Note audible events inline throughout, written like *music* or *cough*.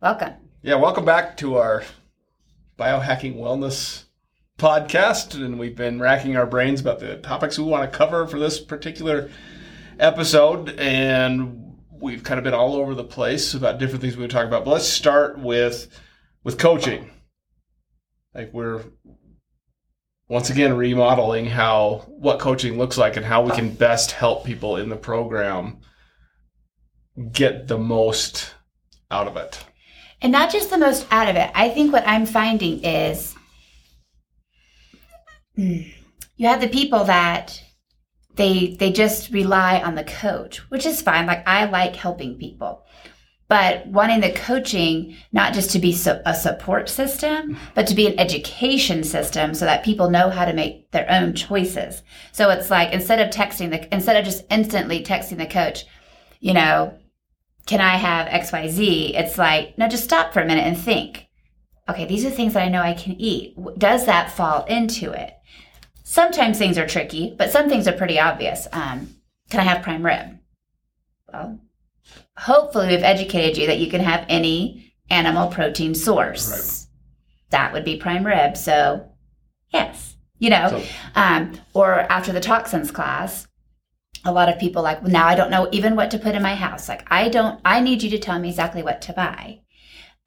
Welcome. Yeah, welcome back to our biohacking wellness podcast. And we've been racking our brains about the topics we want to cover for this particular episode. And we've kind of been all over the place about different things we would talk about. But let's start with with coaching. Like we're once again remodeling how what coaching looks like and how we can best help people in the program get the most out of it. And not just the most out of it. I think what I'm finding is you have the people that they they just rely on the coach, which is fine. Like I like helping people. But wanting the coaching not just to be a support system, but to be an education system so that people know how to make their own choices. So it's like instead of texting the instead of just instantly texting the coach, you know, can I have XYZ? It's like, no, just stop for a minute and think. Okay, these are things that I know I can eat. Does that fall into it? Sometimes things are tricky, but some things are pretty obvious. Um, can I have prime rib? Well, hopefully we've educated you that you can have any animal protein source. Right. That would be prime rib. So, yes, you know, so, um, or after the toxins class, a lot of people like, well, now I don't know even what to put in my house. Like, I don't, I need you to tell me exactly what to buy.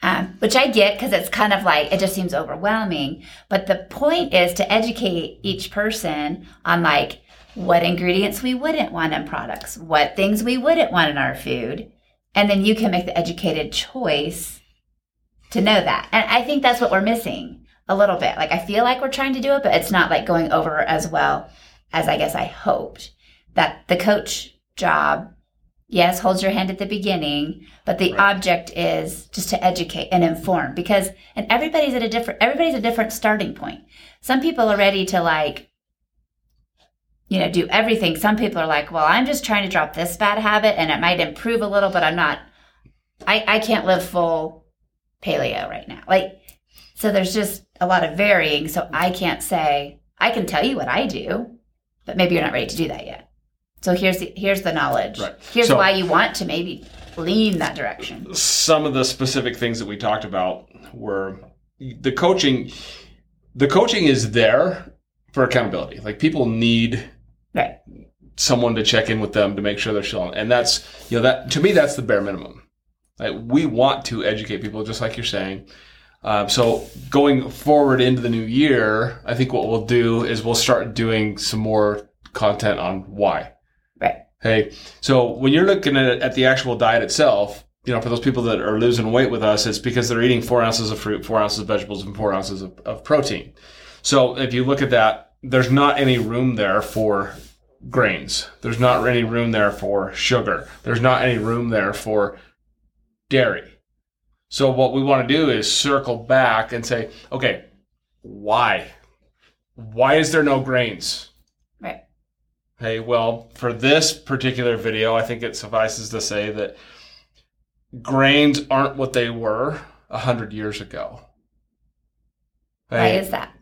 Um, which I get because it's kind of like, it just seems overwhelming. But the point is to educate each person on like what ingredients we wouldn't want in products, what things we wouldn't want in our food. And then you can make the educated choice to know that. And I think that's what we're missing a little bit. Like, I feel like we're trying to do it, but it's not like going over as well as I guess I hoped that the coach job yes holds your hand at the beginning but the right. object is just to educate and inform because and everybody's at a different everybody's a different starting point. Some people are ready to like you know do everything. Some people are like well i'm just trying to drop this bad habit and it might improve a little but i'm not i i can't live full paleo right now. Like so there's just a lot of varying. So i can't say i can tell you what i do but maybe you're not ready to do that yet so here's the, here's the knowledge. Right. Here's so, why you want to maybe lean that direction. Some of the specific things that we talked about were the coaching. The coaching is there for accountability. Like people need right. someone to check in with them to make sure they're still on. And that's you know that to me that's the bare minimum. Like we want to educate people, just like you're saying. Um, so going forward into the new year, I think what we'll do is we'll start doing some more content on why Hey, so when you're looking at, at the actual diet itself, you know, for those people that are losing weight with us, it's because they're eating four ounces of fruit, four ounces of vegetables, and four ounces of, of protein. So if you look at that, there's not any room there for grains. There's not any room there for sugar. There's not any room there for dairy. So what we want to do is circle back and say, okay, why? Why is there no grains? Hey, well, for this particular video, I think it suffices to say that grains aren't what they were a hundred years ago. Hey, Why is that?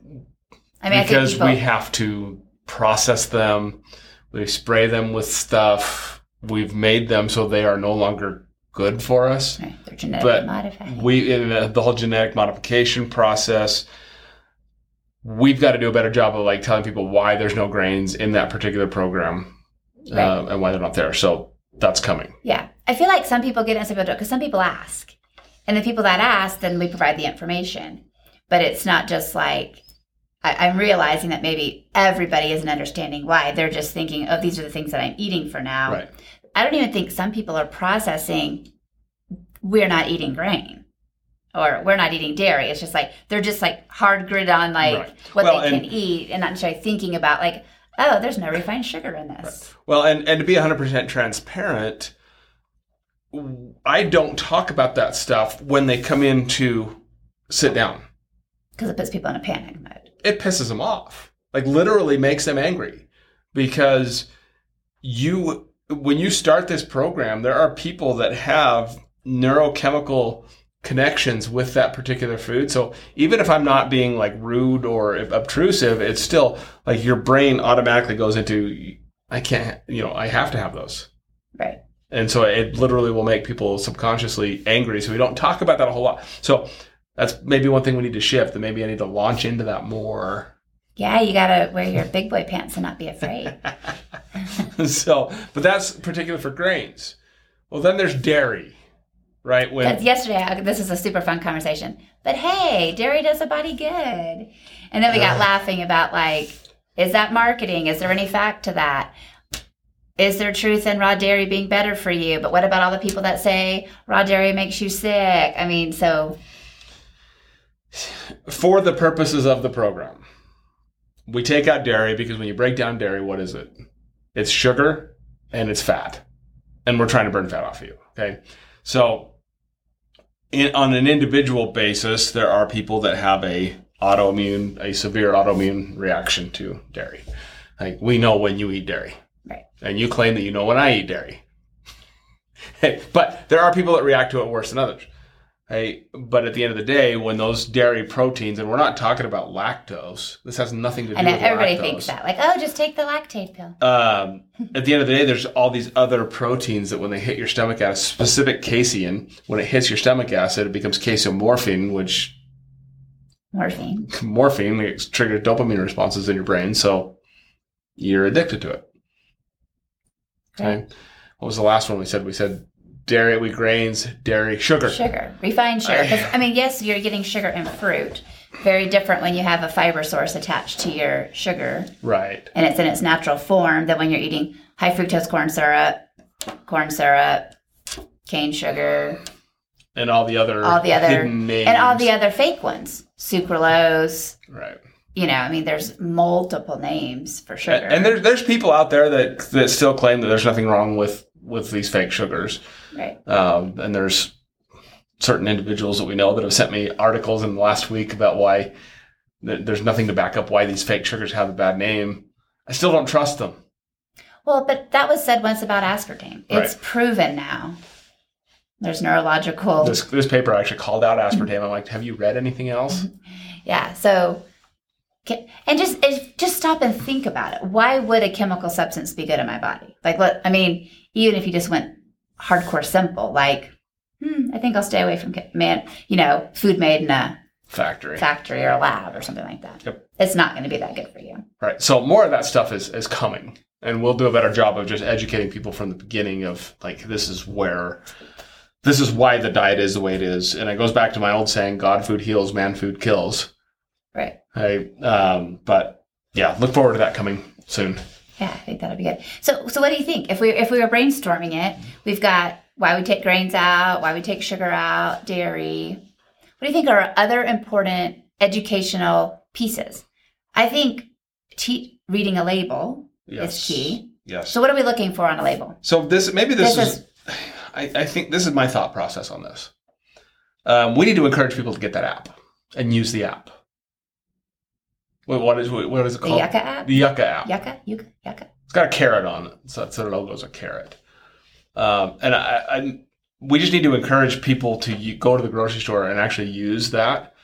I mean, because I people... we have to process them, we spray them with stuff. We've made them so they are no longer good for us. Right. They're genetically but modified. We the whole genetic modification process we've got to do a better job of like telling people why there's no grains in that particular program right. uh, and why they're not there. So that's coming. Yeah. I feel like some people get it and some people don't because some people ask. And the people that ask, then we provide the information. But it's not just like, I, am realizing that maybe everybody isn't understanding why. They're just thinking, oh, these are the things that I'm eating for now. Right. I don't even think some people are processing, we're not eating grain or we're not eating dairy. It's just like they're just like hard grid on like right. what well, they can eat and not necessarily thinking about like, oh, there's no refined sugar in this. Right. Well, and, and to be 100% transparent, I don't talk about that stuff when they come in to sit down. Because it puts people in a panic mode. It pisses them off. Like literally makes them angry because you when you start this program, there are people that have neurochemical connections with that particular food. So even if I'm not being like rude or obtrusive, it's still like your brain automatically goes into I can't, you know, I have to have those. Right. And so it literally will make people subconsciously angry. So we don't talk about that a whole lot. So that's maybe one thing we need to shift. That maybe I need to launch into that more. Yeah, you gotta wear your big boy pants and not be afraid. *laughs* so, but that's particular for grains. Well, then there's dairy, right? When Because yesterday, I- this is a super fun conversation. But hey, dairy does a body good. And then we got Ugh. laughing about like, is that marketing? Is there any fact to that? Is there truth in raw dairy being better for you? But what about all the people that say raw dairy makes you sick? I mean, so for the purposes of the program, we take out dairy because when you break down dairy, what is it? It's sugar and it's fat. And we're trying to burn fat off of you. Okay. So in, on an individual basis, there are people that have a autoimmune, a severe autoimmune reaction to dairy. Like we know when you eat dairy. Right. And you claim that you know when I eat dairy. *laughs* But there are people that react to it worse than others. Hey, but at the end of the day, when those dairy proteins, and we're not talking about lactose, this has nothing to do I know with everybody lactose. thinks that. Like, oh, just take the lactate pill. Um, at the end of the day, there's all these other proteins that when they hit your stomach acid, specific casein, when it hits your stomach acid, it becomes casomorphine, which Morphine. morphine it triggers dopamine responses in your brain, so you're addicted to it. Okay. What was the last one we said? We said dairy, we grains, dairy, sugar. Sugar, refined sugar. I mean, yes, you're getting sugar in fruit. Very different when you have a fiber source attached to your sugar Right. and it's in its natural form than when you're eating high fructose corn syrup, corn syrup, cane sugar, And all the other all the other names. and all the other fake ones, sucralose. right. You know, I mean, there's multiple names for sugar. And, and there's there's people out there that that still claim that there's nothing wrong with with these fake sugars. right. Um, and there's certain individuals that we know that have sent me articles in the last week about why th- there's nothing to back up why these fake sugars have a bad name. I still don't trust them. Well, but that was said once about aspartame. It's Right. proven now. There's neurological. This this paper actually called out aspartame. I'm like, have you read anything else? *laughs* Yeah. So, and just just stop and think about it. Why would a chemical substance be good in my body? Like, let I mean, even if you just went hardcore simple, like, hmm, I think I'll stay away from man, you know, food made in a Factory. factory or a lab or something like that. Yep. It's not going to be that good for you. Right. So more of that stuff is is coming, and we'll do a better job of just educating people from the beginning of like this is where. This is why the diet is the way it is, and it goes back to my old saying: "God food heals, man food kills." Right. Hey, um, but yeah, look forward to that coming soon. Yeah, I think that'll be good. So, so what do you think? If we if we were brainstorming it, we've got why we take grains out, why we take sugar out, dairy. What do you think are other important educational pieces? I think te- reading a label is key. Yes. So, what are we looking for on a label? So this maybe this, This is, I, I think this is my thought process on this. Um, we need to encourage people to get that app and use the app. Wait, what is what is it The called? Yuka app. The Yuka app. Yuka, Yuka, Yuka. It's got a carrot on it, so that's their logo's a carrot. Um, and I, I, we just need to encourage people to u- go to the grocery store and actually use that.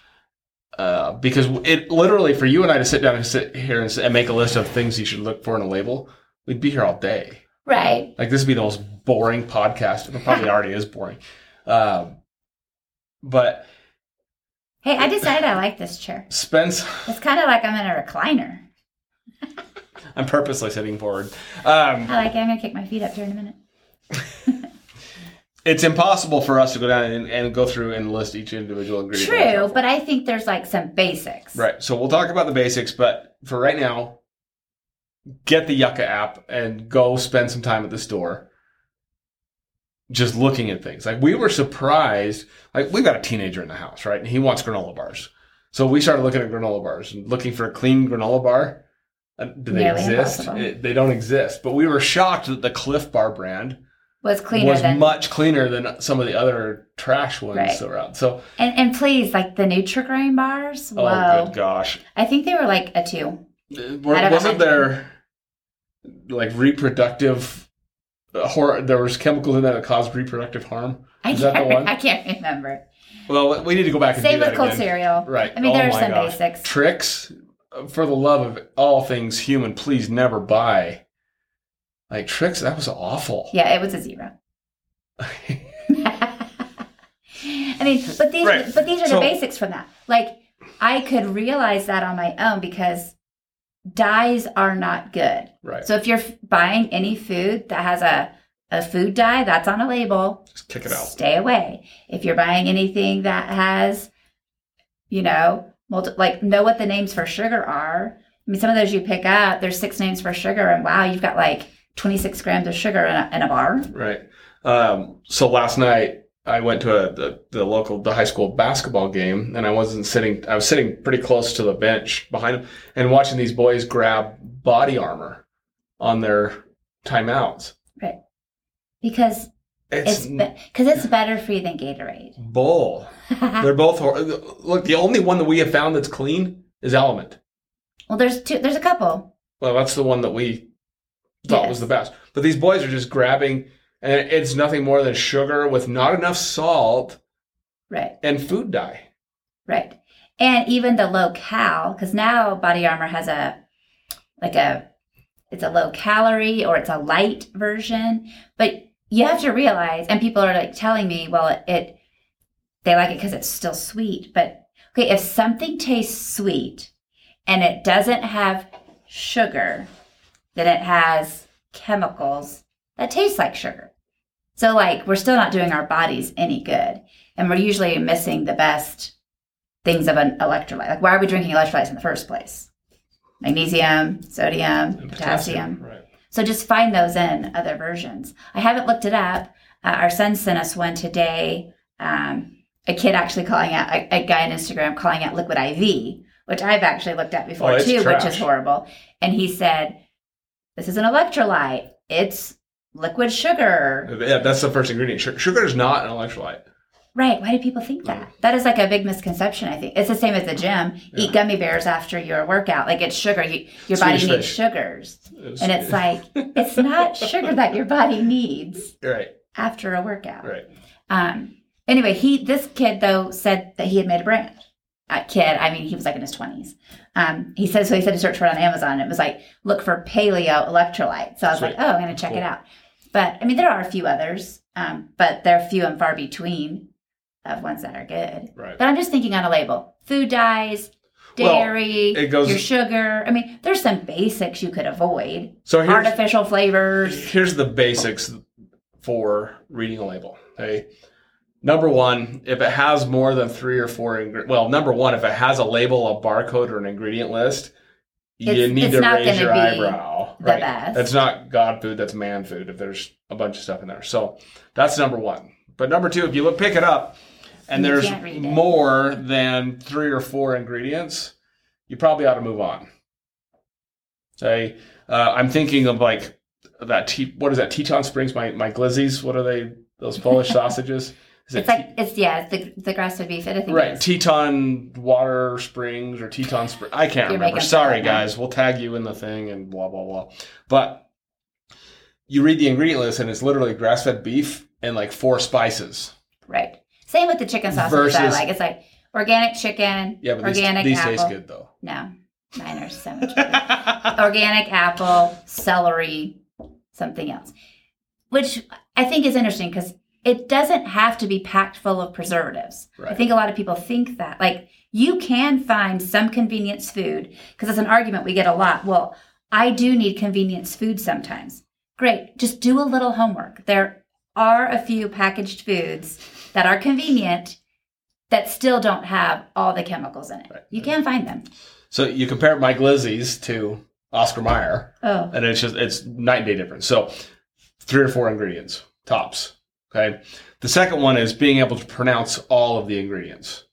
Uh, because it literally for you and I to sit down and sit here and, and make a list of things you should look for in a label, we'd be here all day. Right. Like this would be the most boring podcast. It probably *laughs* already is boring. Um, but Hey, I decided I like this chair. Spence, It's kind of like I'm in a recliner. *laughs* I'm purposely sitting forward. Um, I like it. I'm gonna kick my feet up here in a minute. *laughs* it's impossible for us to go down and, and go through and list each individual ingredient. True, but I think there's like some basics. Right. So we'll talk about the basics, but for right now, get the Yuka app and go spend some time at the store just looking at things. Like we were surprised. Like we've got a teenager in the house, right? And he wants granola bars. So we started looking at granola bars and looking for a clean granola bar. Uh, Do they Nearly exist? It- they don't exist. But we were shocked that the Clif Bar brand Was cleaner was than much cleaner than some of the other trash ones Right. that were out. So, and and please like the Nutrigrain bars. oh, good gosh. I think they were like a two. Uh, Were- wasn't there like reproductive uh, hor- there was chemicals in that that caused reproductive harm I Is that the one? I can't remember. well we need to go back and Same do that with cold again cereal. right I mean, Oh there are some gosh. basics. Trix for the love of all things human please never buy like Trix that was awful Yeah, it was a zero. *laughs* I mean, but these Right. but these are So- the basics from that. Like I could realize that on my own because dyes are not good. right. So if you're buying any food that has a a food dye, that's on a label. Just kick it out. Stay away. If you're buying anything that has, you know, multi- like know what the names for sugar are. I mean, some of those you pick up, there's six names for sugar, and wow, you've got like 26 grams of sugar in a, in a bar. Right. Um, so last night I went to a, the, the local, the high school basketball game and I wasn't sitting, I was sitting pretty close to the bench behind them and watching these boys grab body armor on their timeouts. Right. Because It's, it's because it's better for you than Gatorade. *laughs* bull. They're both, hor- look, the only one that we have found that's clean is LMNT. well, there's two. There's a couple. Well, that's the one that we thought Yes. was the best. But these boys are just grabbing, and it's nothing more than sugar with not enough salt Right. and food dye. Right. And even the low cal, because now Body Armor has a like a it's a low calorie or it's a light version. But you have to realize, and people are like telling me, well, it, it they like it because it's still sweet. But okay, if something tastes sweet and it doesn't have sugar, then it has chemicals that tastes like sugar. So like we're still not doing our bodies any good. And we're usually missing the best things of an electrolyte. Like, why are we drinking electrolytes in the first place? Magnesium, sodium, and potassium. Right. So just find those in other versions. I haven't looked it up. Uh, our son sent us one today. Um, a kid actually calling out a, a guy on Instagram calling out liquid IV, which I've actually looked at before Oh, too, which is horrible. And he said, "This is an electrolyte. It's liquid sugar." Yeah, that's the first ingredient. Sugar, is not an electrolyte. Right. Why do people think that? That is like a big misconception, I think. It's the same as the gym. Eat gummy bears after your workout. Like it's sugar. You, your body Swedish needs fish. sugars. And it's like, it's not sugar that your body needs *laughs* right, after a workout. right. Um, anyway, he, this kid though said that he had made a brand. A kid, I mean, he was like in his 20s. Um, he said, so he said to search for it on Amazon. It was like, look for paleo electrolyte. So I was Sweet. like, oh, I'm going to check Cool. it out. But I mean, there are a few others, um, but they're few and far between of ones that are good. Right. But I'm just thinking on a label food dyes, Well, dairy, it goes- your sugar. I mean, there's some basics you could avoid. So here's Artificial flavors. here's the basics for reading a label. Okay. Number one, if it has more than three or four, ingre- well, number one, if it has a label, a barcode, or an ingredient list, you It's- need it's to raise your be eyebrow. the best. That's not God food. That's man food. If there's a bunch of stuff in there, so that's number one. But number two, if you look, pick it up, and You there's can't read it. more than three or four ingredients, you probably ought to move on. Say, uh, I'm thinking of like that. Te- what is that? Teton Springs. My my glizzies. What are they? Those Polish *laughs* sausages. Is it It's like, it's, yeah, it's the, the grass fed beef. I think Right. Teton Water Springs or Teton Spring. I can't You're remember. Sorry, guys. We'll tag you in the thing and blah blah blah. But you read the ingredient list and it's literally grass-fed beef and like four spices. Right. Same with the chicken I Versus- like. It's like organic chicken, Yeah, but these, organic these apple. taste good though. No, mine are so much better. *laughs* organic apple, celery, something else. Which I think is interesting because it doesn't have to be packed full of preservatives. I think a lot of people think that. Like, you can find some convenience food because it's an argument we get a lot. Well, I do need convenience food sometimes. Great. Just do a little homework. There are a few packaged foods that are convenient that still don't have all the chemicals in it. Right. You can find them. So you compare Mike Lizzie's to Oscar Mayer, Oh, and it's just it's night and day difference. So three or four ingredients tops. Okay. The second one is being able to pronounce all of the ingredients.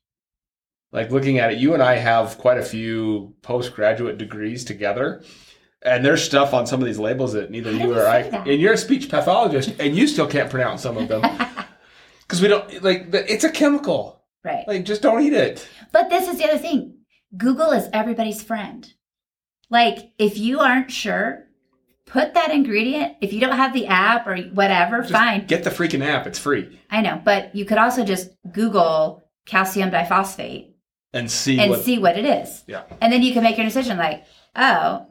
Like looking at it, you and I have quite a few postgraduate degrees together. And there's stuff on some of these labels that neither How you you or I, that? and you're a speech pathologist, and you still can't pronounce some of them *laughs* because we don't like. It's a chemical. right. Like, just don't eat it. But this is the other thing Google is everybody's friend. Like, if you aren't sure, put that ingredient. If you don't have the app or whatever, Just fine. Get the freaking app. It's free, I know. But you could also just Google calcium diphosphate and see and what. see what it is. Yeah. And then you can make your decision like, oh,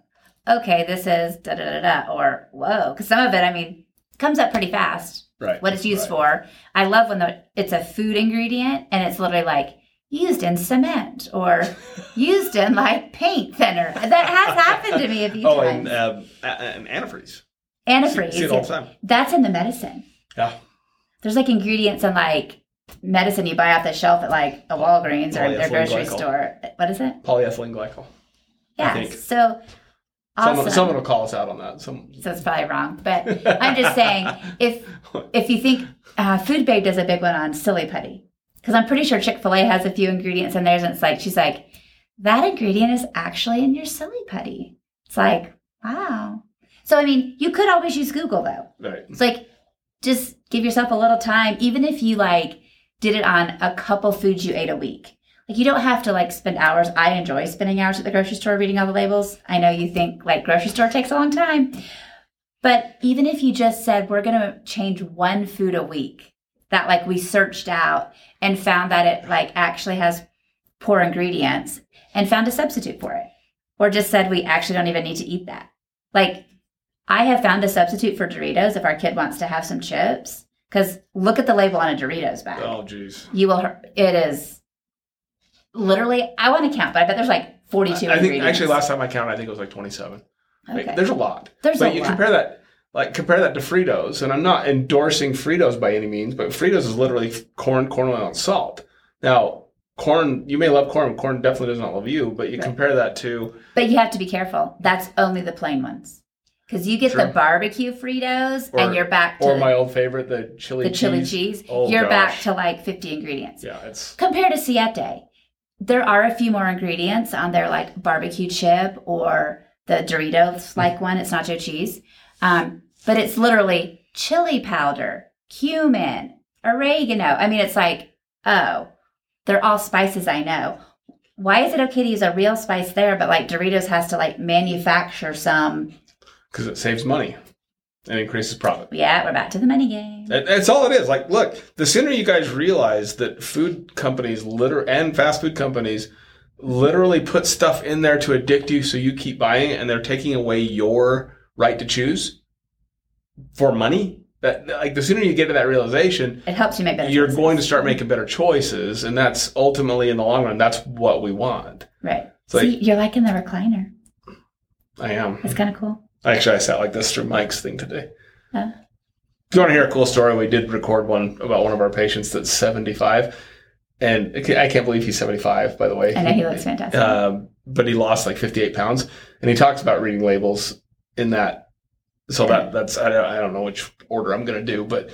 okay, this is da da da da, or whoa. Because some of it, I mean, comes up pretty fast. Right. what it's used right. for. I love when the, it's a food ingredient and it's literally like used in cement or *laughs* used in like paint thinner. That has happened to me a few Oh, times. and, um, and antifreeze. Antifreeze. See it all the time. That's in the medicine. Yeah. There's like ingredients in like medicine you buy off the shelf at like a Walgreens or their grocery glycol. store. What is it? Polyethylene glycol. Yeah. So awesome. Someone, someone will call us out on that. Some. so it's probably wrong, but I'm just *laughs* saying if if you think uh, Food Babe does a big one on silly putty because I'm pretty sure Chick Fil A has a few ingredients in theirs, and it's like she's like that ingredient is actually in your silly putty. It's like wow. So I mean, you could always use Google though. Right. It's like just give yourself a little time, even if you like did it on a couple foods you ate a week. Like you don't have to like spend hours. I enjoy spending hours at the grocery store reading all the labels. I know you think like grocery store takes a long time. But even if you just said we're going to change one food a week that like we searched out and found that it like actually has poor ingredients and found a substitute for it or just said we actually don't even need to eat that. Like I have found a substitute for Doritos if our kid wants to have some chips. Because look at the label on a Doritos bag. Oh, jeez. You will. It is literally. I want to count, but I bet there's like 42 I think ingredients. actually last time I counted, I think it was like 27. Like, Okay. there's a lot. There's a lot. but a you lot. compare that, like compare that to Fritos, and I'm not endorsing Fritos by any means, but Fritos is literally corn, corn oil, and salt. Now, corn, you may love corn. Corn definitely does not love you, but you Right. compare that to But you have to be careful. That's only the plain ones. Because you get True. the barbecue Fritos Or- and you're back to or the, my old favorite, the chili the chili cheese. cheese. Oh, you're back to like 50 ingredients. Yeah, it's Compared to Siete, there are a few more ingredients on their like barbecue chip or the Doritos like one. It's nacho cheese. Um, but it's literally chili powder, cumin, oregano. I mean, it's like, oh, they're all spices I know. Why is it okay to use a real spice there, but like Doritos has to like manufacture some? because it saves money and increases profit. Yeah, we're back to the money game. That's all it is. Like, look, the sooner you guys realize that food companies, liter and fast food companies, literally put stuff in there to addict you, so you keep buying it, and they're taking away your right to choose for money. That like the sooner you get to that realization, It helps you make better. you're choices. going to start making better choices, and that's ultimately in the long run, that's what we want. right. It's like- See, you're liking the recliner. I am. It's kind of cool. Actually, I sat like this through Mike's thing today. Huh? If you want to hear a cool story, we did record one about one of our patients that's 75. And I can't believe he's 75, by the way. I know he looks fantastic. Um, but he lost like 58 pounds. And he talks about reading labels in that. So that that's, I don't, I don't know which order I'm going to do, but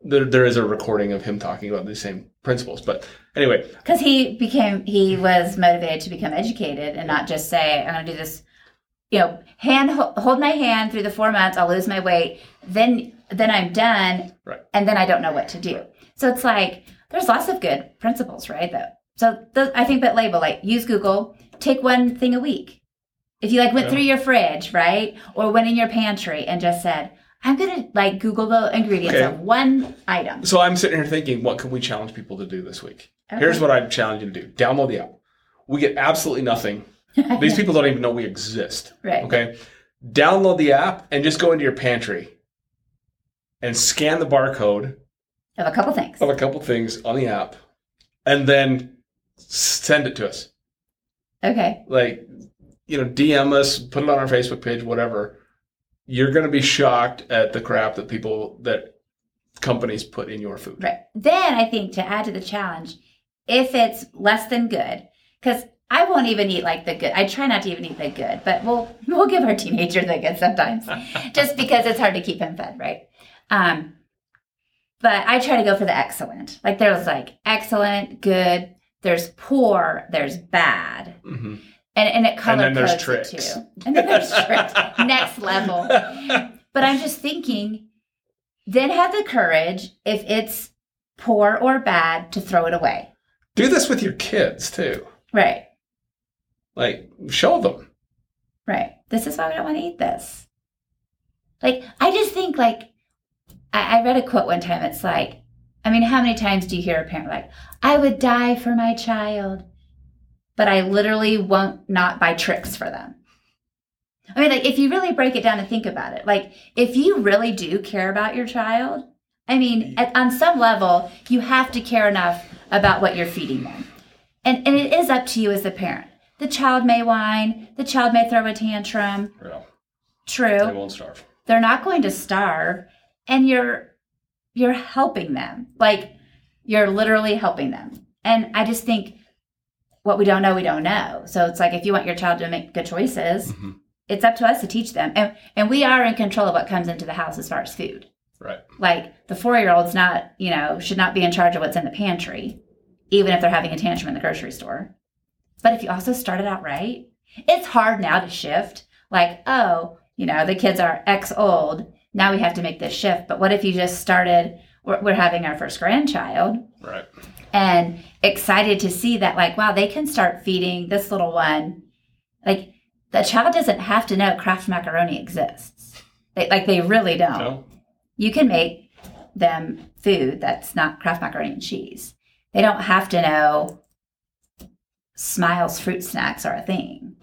there, there is a recording of him talking about these same principles. But anyway, Because he became, he was motivated to become educated and not just say, I'm going to do this, you know, hand, hold my hand through the four months, I'll lose my weight, then, then I'm done, Right. and then I don't know what to do. So it's like, there's lots of good principles, right? Though. So the, I think that label, like, use Google, take one thing a week. If you like went Yeah. through your fridge, right? Or went in your pantry and just said, I'm going to like Google the ingredients Okay. of one item. so I'm sitting here thinking, what can we challenge people to do this week? Okay. Here's what I challenge you to do download the app. We get absolutely nothing. *laughs* These people don't even know we exist. Right. Okay. Download the app and just go into your pantry and scan the barcode Of a couple things. of a couple things on the app and then send it to us. Okay. Like, you know, DM us, put it on our Facebook page, whatever. You're going to be shocked at the crap that people, that companies put in your food. Right. Then I think to add to the challenge, if it's less than good, because I won't even eat like the good. I try not to even eat the good, but we'll we'll give our teenager the good sometimes, *laughs* just because it's hard to keep him fed, right? Um, but I try to go for the excellent. Like there's like excellent, good. There's poor. There's bad, hmm and and it color then there's codes it too. And then there's Trix. *laughs* Next level. But I'm just thinking, then have the courage, if it's poor or bad, to throw it away. Do this with your kids too. Right, Like, show them. right. This is why we don't want to eat this. Like, I just think, like, I, I read a quote one time. It's like, I mean, how many times do you hear a parent like, I would die for my child, but I literally won't not buy Trix for them? I mean, like, if you really break it down and think about it, like, if you really do care about your child, I mean, at, on some level, you have to care enough about what you're feeding them. And, and it is up to you as the parent. The child may whine, the child may throw a tantrum. Real. True. They won't starve. They're not going to starve and you're you're helping them. Like you're literally helping them. And I just think what we don't know, we don't know. So it's like if you want your child to make good choices, Mhm. it's up to us to teach them. And and we are in control of what comes into the house as far as food. Right. Like the four year old's not, you know, should not be in charge of what's in the pantry, even if they're having a tantrum in the grocery store. But if you also started out right, it's hard now to shift. Like, oh, you know, the kids are X old. Now we have to make this shift. But what if you just started, we're, we're having our first grandchild Right. And excited to see that, like, wow, they can start feeding this little one. Like, the child doesn't have to know Kraft macaroni exists. They, like, they really don't No. you can make them food that's not Kraft macaroni and cheese. They don't have to know Smiles fruit snacks are a thing.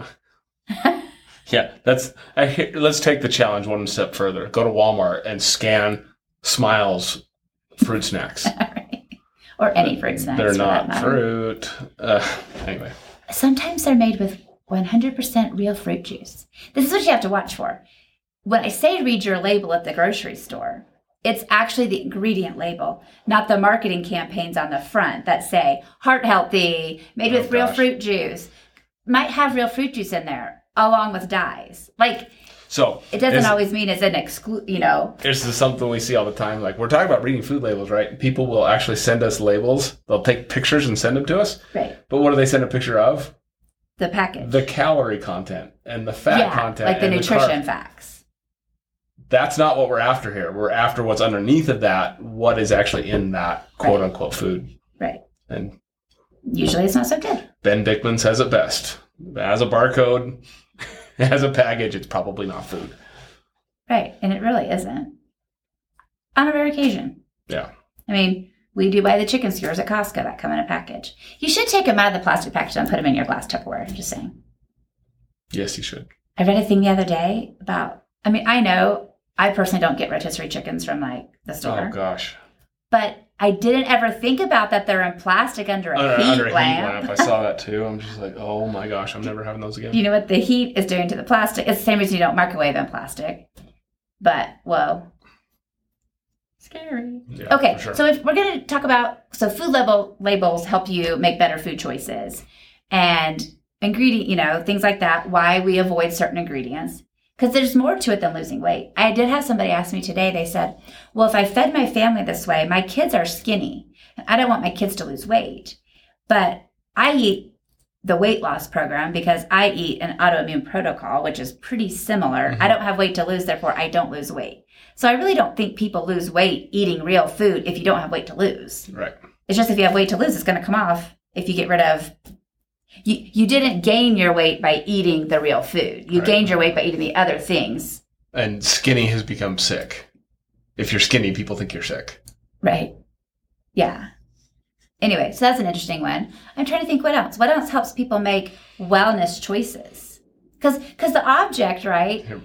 *laughs* Yeah, that's. I let's take the challenge one step further. Go to Walmart and scan Smiles fruit snacks. *laughs* or any fruit snacks. They're not fruit. Uh, anyway, Sometimes they're made with 100% real fruit juice. This is what you have to watch for. When I say read your label at the grocery store, it's actually the ingredient label, not the marketing campaigns on the front that say heart healthy, made Oh, with real fruit juice. Might have real fruit juice in there along with dyes. Like so it doesn't always mean it's an exclude, you know. This is something we see all the time. Like we're talking about reading food labels, right? People will actually send us labels. They'll take pictures and send them to us. Right. But what do they send a picture of? The package. The calorie content and the fat yeah, content, like the nutrition carb. facts. That's not what we're after here. We're after what's underneath of that. What is actually in that quote unquote food? Right. And Usually it's not so good. Ben Dickman says it best. As a barcode, *laughs* it has a package. It's probably not food. Right. And it really isn't. On a rare occasion. Yeah. I mean, we do buy the chicken skewers at Costco that come in a package. You should take them out of the plastic package and put them in your glass Tupperware. I'm just saying. Yes, you should. I read a thing the other day about, I mean, I know I personally don't get rotisserie chickens from like the store, Oh gosh. but I didn't ever think about that they're in plastic under a Under, heat under a heat lamp. lamp. I saw that too. I'm just like, oh my gosh, I'm never having those again. you know what the heat is doing to the plastic? It's the same as you don't microwave in plastic. But, whoa. Scary. Yeah, Okay, sure. so if we're going to talk about so food level labels help you make better food choices and ingredient, you know, things like that, why we avoid certain ingredients because there's more to it than losing weight. I did have somebody ask me today. They said, "Well, if I fed my family this way, my kids are skinny. and I don't want my kids to lose weight, but I eat the weight loss program because I eat an autoimmune protocol, which is pretty similar. I mm-hmm. don't have weight to lose, therefore I don't lose weight. So I really don't think people lose weight eating real food if you don't have weight to lose. right. It's just if you have weight to lose, it's going to come off if you get rid of. You, you didn't gain your weight by eating the real food. You Right. gained your weight by eating the other things. And skinny has become sick. If you're skinny, people think you're sick. Right. Yeah. Anyway, so that's an interesting one. I'm trying to think what else. What else helps people make wellness choices? Because because the object, right? Here,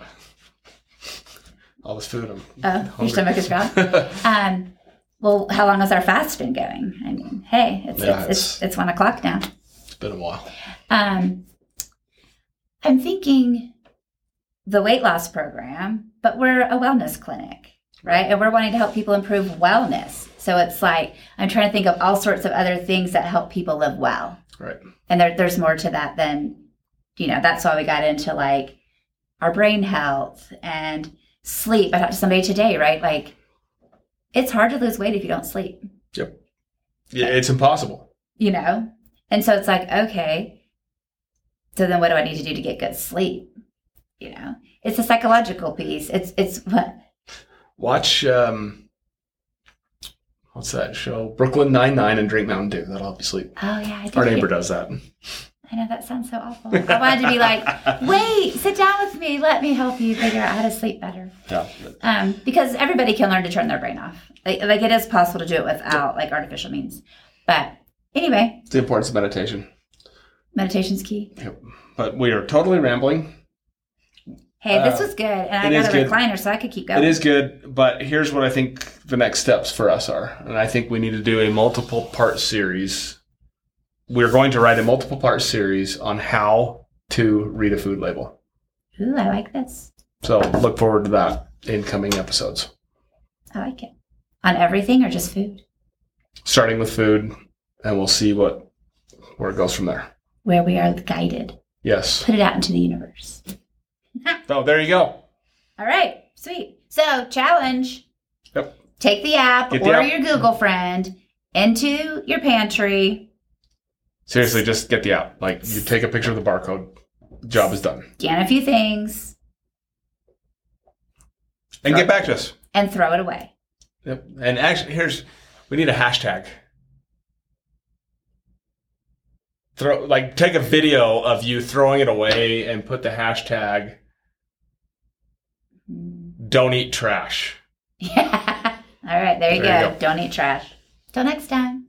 All this food. I'm Oh, your stomach is growling. *laughs* Um, well, how long has our fast been going? I mean, hey, it's Yeah, it's, it's it's one o'clock now. Been a while. Um, I'm thinking the weight loss program, but we're a wellness clinic, right? And we're wanting to help people improve wellness. So it's like I'm trying to think of all sorts of other things that help people live well. Right. And there, there's more to that than, you know, that's why we got into like our brain health and sleep. I talked to somebody today, right? Like it's hard to lose weight if you don't sleep Yep. Yeah, it's impossible. you know? And so it's like, okay, so then what do I need to do to get good sleep? You know, it's a psychological piece. It's, it's what? Watch um what's that show? Brooklyn Nine Nine and drink Mountain Dew. That'll help you sleep. Oh, yeah. I, Our neighbor does that. I know that sounds so awful. I wanted to be like, *laughs* wait, sit down with me. Let me help you figure out how to sleep better. Yeah. Um, because everybody can learn to turn their brain off. Like, like it is possible to do it without like artificial means. But anyway, It's the importance of meditation. meditation's key. But we are totally rambling. Hey, this Uh, was good, and I got a good. recliner, so I could keep going. It is good, but here's what I think the next steps for us are. And I think we need to do a multiple part series. We're going to write a multiple part series on how to read a food label. Ooh, I like this. So look forward to that in coming episodes. I like it. On everything or just food? Starting with food, and we'll see what where it goes from there. Where we are guided. Yes. Put it out into the universe. *laughs* Oh, there you go. All right, sweet. So, challenge. Yep. Take the app the or app. your Google friend into your pantry, Seriously, just get the app. Like you take a picture of the barcode. Job is done. scan a few things, And get back to us. and throw it away. Yep. And actually, here's we need a hashtag. Throw like take a video of you throwing it away and put the hashtag don't eat trash. Yeah. *laughs* All right, there you There you go. go. Don't eat trash. Till next time.